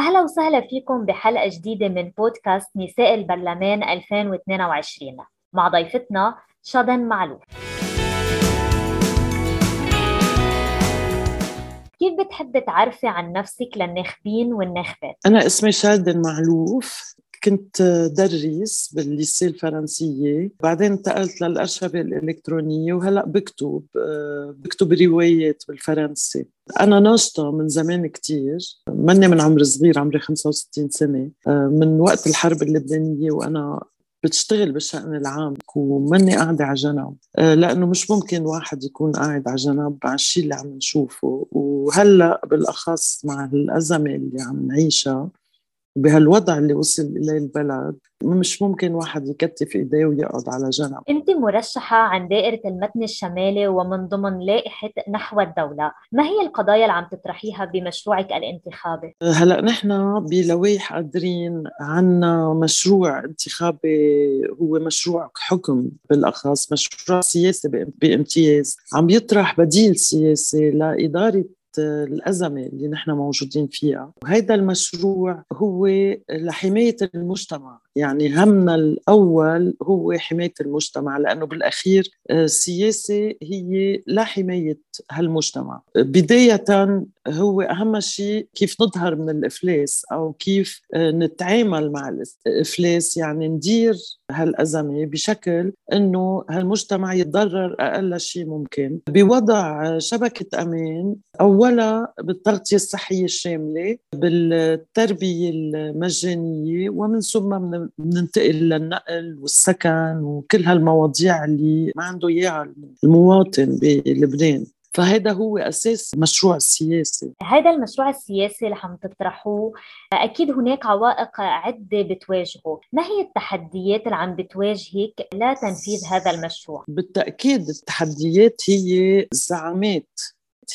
أهلا وسهلا فيكم بحلقة جديدة من بودكاست نساء البرلمان 2022 مع ضيفتنا شدن معلوف كيف بتحبي تعرفي عن نفسك للناخبين والناخبات؟ أنا اسمي شادن معلوف كنت دريس بالليسي الفرنسية بعدين انتقلت للأرشفة الإلكترونية وهلأ بكتب بكتب روايات بالفرنسي. أنا ناشطة من زمان كتير مني من عمر صغير عمري 65 سنة من وقت الحرب اللبنانية وأنا بتشتغل بالشأن العام ومني قاعدة على جنب. لأنه مش ممكن واحد يكون قاعد على جنب على الشيء اللي عم نشوفه وهلأ بالأخص مع الأزمة اللي عم نعيشها بهالوضع اللي وصل إليه البلد مش ممكن واحد يكتف إيديه ويقعد على جنب. أنت مرشحة عن دائرة المتن الشمالي ومن ضمن لائحة نحو الدولة. ما هي القضايا اللي عم تطرحيها بمشروعك الانتخابي؟ هلأ نحن بلويح قادرين عنا مشروع انتخابي هو مشروع حكم بالأخص مشروع سياسي بامتياز. عم يطرح بديل سياسي لإدارة الأزمة اللي نحن موجودين فيها. وهذا المشروع هو لحماية المجتمع. يعني همنا الأول هو حماية المجتمع لأنه بالأخير السياسة هي لحماية هالمجتمع. بداية هو أهم شيء كيف نظهر من الإفلاس أو كيف نتعامل مع الإفلاس. يعني ندير هالأزمة بشكل أنه هالمجتمع يتضرر أقل شيء ممكن. بوضع شبكة أمان أولا بالتغطية الصحية الشاملة بالتربية المجانية ومن ثم بننتقل للنقل والسكن وكل هالمواضيع اللي ما عنده إياها المواطن بلبنان. فهذا هو أساس مشروع السياسي هذا المشروع السياسي اللي عم تطرحوه أكيد هناك عوائق عدة بتواجهه. ما هي التحديات اللي عم بتواجهك لتنفيذ هذا المشروع؟ بالتأكيد التحديات هي الزعامات.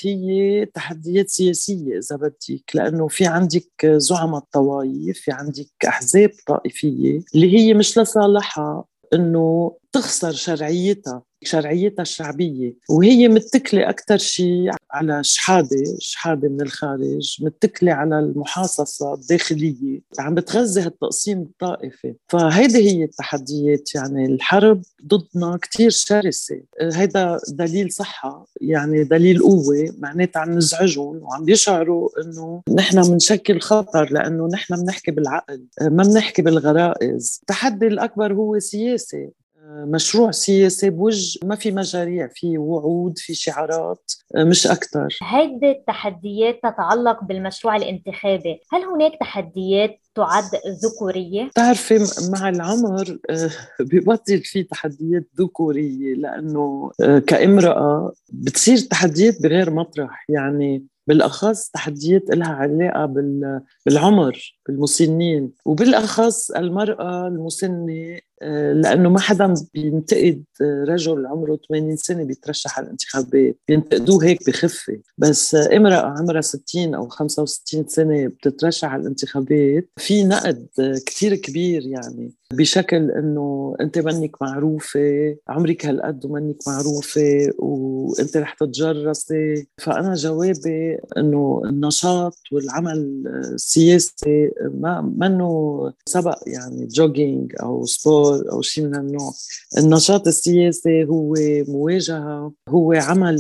هي تحديات سياسية إذا بدك لأنه في عندك زعماء الطوائف في عندك أحزاب طائفية اللي هي مش لصالحها إنه تخسر شرعيتها. شرعيتها الشعبية. وهي متكلة أكثر شيء على شحادة شحادة من الخارج متكلة على المحاصصة الداخلية. عم بتغذي هالتقسيم الطائفي. فهيدي هي التحديات يعني الحرب ضدنا كتير شرسة. هيدا دليل صحة يعني دليل قوة. معناتها عم نزعجهم وعم بيشعروا إنه نحن بنشكل خطر لأنه نحن بنحكي بالعقل ما بنحكي بالغرائز. التحدي الأكبر هو سياسي مشروع سياسي بوجه ما في مشاريع في وعود في شعارات مش أكثر هيدي التحديات تتعلق بالمشروع الانتخابي. هل هناك تحديات تعد ذكورية؟ بتعرفي مع العمر ببطل في تحديات ذكورية لأنه كامرأة بتصير تحديات بغير مطرح. يعني بالأخص تحديات لها علاقة بالعمر بالمسنين وبالأخص المرأة المسنة آه، لأنه ما حدا بينتقد رجل عمره 80 سنة بيترشح على الانتخابات بينتقدوه هيك بخفة. بس امرأة عمرها 60 أو 65 سنة بتترشح على الانتخابات في نقد كثير كبير يعني بشكل إنه أنت منك معروفة عمرك هالقد ومنك معروفة وأنت رح تتجرسي فأنا جوابي إنه النشاط والعمل السياسي ما منه سبق يعني jogging أو sport أو شيء من هالنوع. النشاط السياسي هو مواجهة هو عمل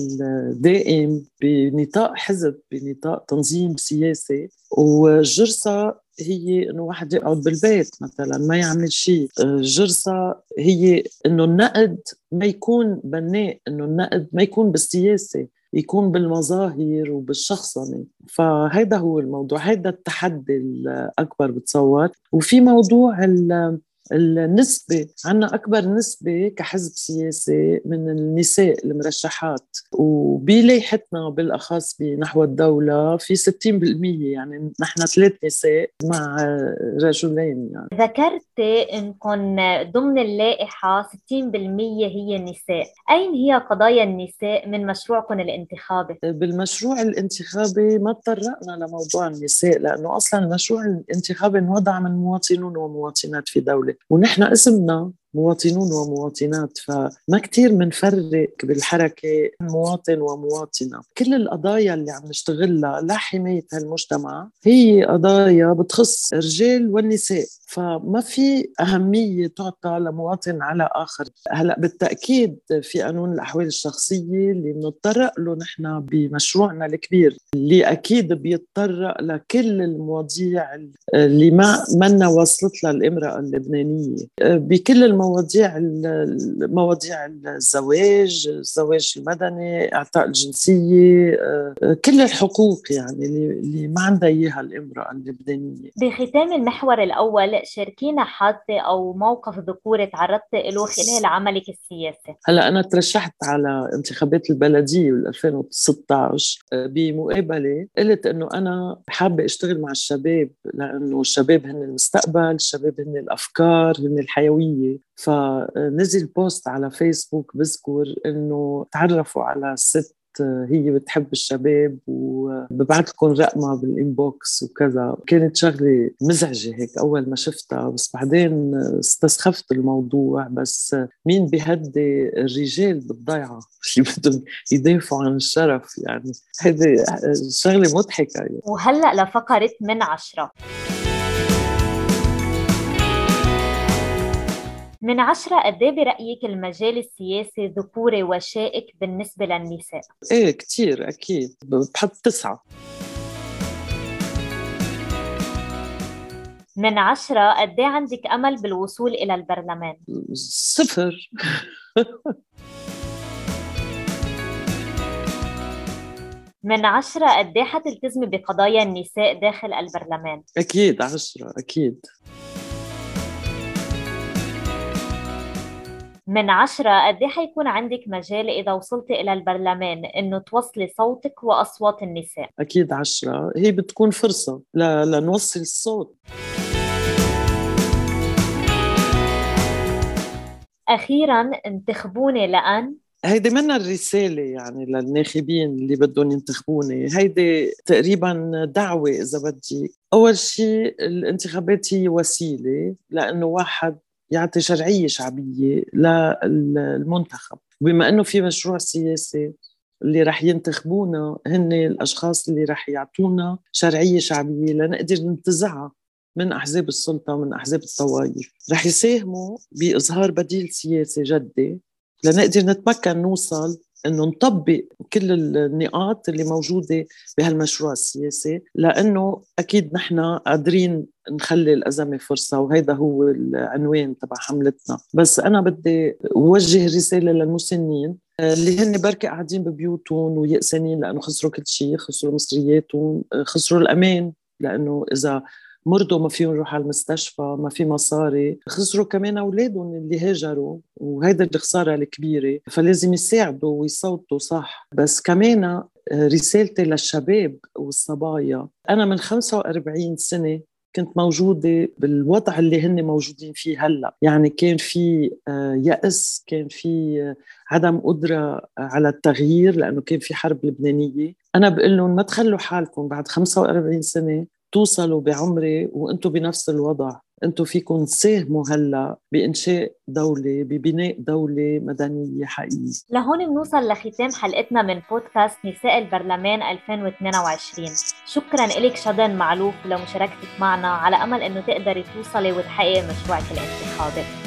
دائم بنطاق حزب بنطاق تنظيم سياسي. وجرسة هي إنه واحد يقعد بالبيت مثلا ما يعمل شيء جرسة هي إنه النقد ما يكون بناء إنه النقد ما يكون بالسياسة. يكون بالمظاهر وبالشخصنة فهذا هو الموضوع هذا التحدي الأكبر بتصور. وفي موضوع النسبة عنا أكبر نسبة كحزب سياسي من النساء المرشحات وبلايحتنا بالأخص بنحو الدولة في 60% يعني نحن ثلاث نساء مع رجلين يعني. ذكرت أنكم ضمن اللائحة 60% هي النساء أين هي قضايا النساء من مشروعكم الانتخابي؟ بالمشروع الانتخابي ما تطرقنا لموضوع النساء لأنه أصلا المشروع الانتخابي انوضع من مواطنون ومواطنات في دولة ونحن اسمنا. مواطنون ومواطنات فما كتير منفرق بالحركة مواطن ومواطنة. كل القضايا اللي عم نشتغلها لحماية هالمجتمع هي قضايا بتخص الرجال والنساء. فما في أهمية تعطى لمواطن على آخر. هلأ بالتأكيد في قانون الأحوال الشخصية اللي بنتطرق له نحن بمشروعنا الكبير اللي أكيد بيتطرق لكل المواضيع اللي ما منا وصلت لها الامرأة اللبنانية. بكل المواضيع مواضيع الزواج الزواج المدني إعطاء الجنسية كل الحقوق يعني اللي ما عندها إياها الإمرأة اللبنانية. بختام المحور الأول شاركينا حادثة أو موقف ذكوري تعرضت له خلال عملك السياسي. هلا أنا ترشحت على انتخابات البلدية بال 2016 بمقابلة قلت إنه أنا حابة أشتغل مع الشباب لأنه الشباب هن المستقبل الشباب هن الأفكار هن الحيوية. فنزل post على فيسبوك بذكر إنه تعرفوا على ست هي بتحب الشباب وببعث لكم رقمها بال inbox وكذا. كانت شغلة مزعجة هيك أول ما شفتها بس بعدين استسخفت الموضوع. بس مين بيهدي الرجال بالضيعة؟ اللي بدهم يدافعوا عن الشرف يعني. هذه شغلة مضحكة يعني. وهلأ لفقرة من عشرة. من عشرة قد إيه برأيك المجال السياسي ذكوري وشائك بالنسبة للنساء؟ إيه كتير أكيد بحط تسعة من عشرة قد إيه عندك أمل بالوصول إلى البرلمان؟ صفر من عشرة قد إيه حتلتزمي بقضايا النساء داخل البرلمان؟ أكيد عشرة أكيد من عشرة قد إيه حيكون عندك مجال إذا وصلتي إلى البرلمان؟ إنه توصلي صوتك وأصوات النساء؟ أكيد عشرة. هي بتكون فرصة. ل... لنوصل الصوت. أخيرا انتخبوني لأن؟ هيدي منا الرسالة يعني للناخبين اللي بدهم ينتخبوني. هيدي تقريبا دعوة إذا بدي. أول شيء الانتخابات هي وسيلة لأنه واحد يعطي شرعية شعبية للمنتخب. بما أنه في مشروع سياسي اللي رح ينتخبونا هن الأشخاص اللي رح يعطونا شرعية شعبية لنقدر ننتزعها من أحزاب السلطة ومن أحزاب الطوائف رح يساهموا بإظهار بديل سياسي جدي لنقدر نتمكن نوصل إنه نطبق كل النقاط اللي موجودة بهالمشروع السياسي لأنه أكيد نحن قادرين نخلي الأزمة فرصة وهذا هو العنوان تبع حملتنا. بس أنا بدي اوجه رسالة للمسنين اللي هن بركي قاعدين ببيوتهم ويأسانين لأنه خسروا كل شيء خسروا مصرياتهم خسروا الأمان لأنه إذا مرضوا ما فيهم يروحوا على المستشفى ما في مصاري. خسروا كمان أولادهم اللي هاجروا وهيدا الخساره الكبيرة. فلازم يساعدوا ويصوتوا صح. بس كمان رسالتي للشباب والصبايا. أنا من 45 سنة كنت موجودة بالوضع اللي هن موجودين فيه هلأ. يعني كان في يأس كان في عدم قدرة على التغيير لأنه كان في حرب لبنانية. أنا بقول لهم ما تخلوا حالكم بعد 45 سنة توصلوا بعمري وأنتم بنفس الوضع. أنتم فيكم تساهموا هلا بإنشاء دولة ببناء دولة مدنية حقيقية. لهون بنوصل لختام حلقتنا من بودكاست نساء البرلمان 2022 شكرا لك شدن معلوف لمشاركتك معنا على أمل إنه تقدري توصلي وتحققي مشروعك الانتخابي.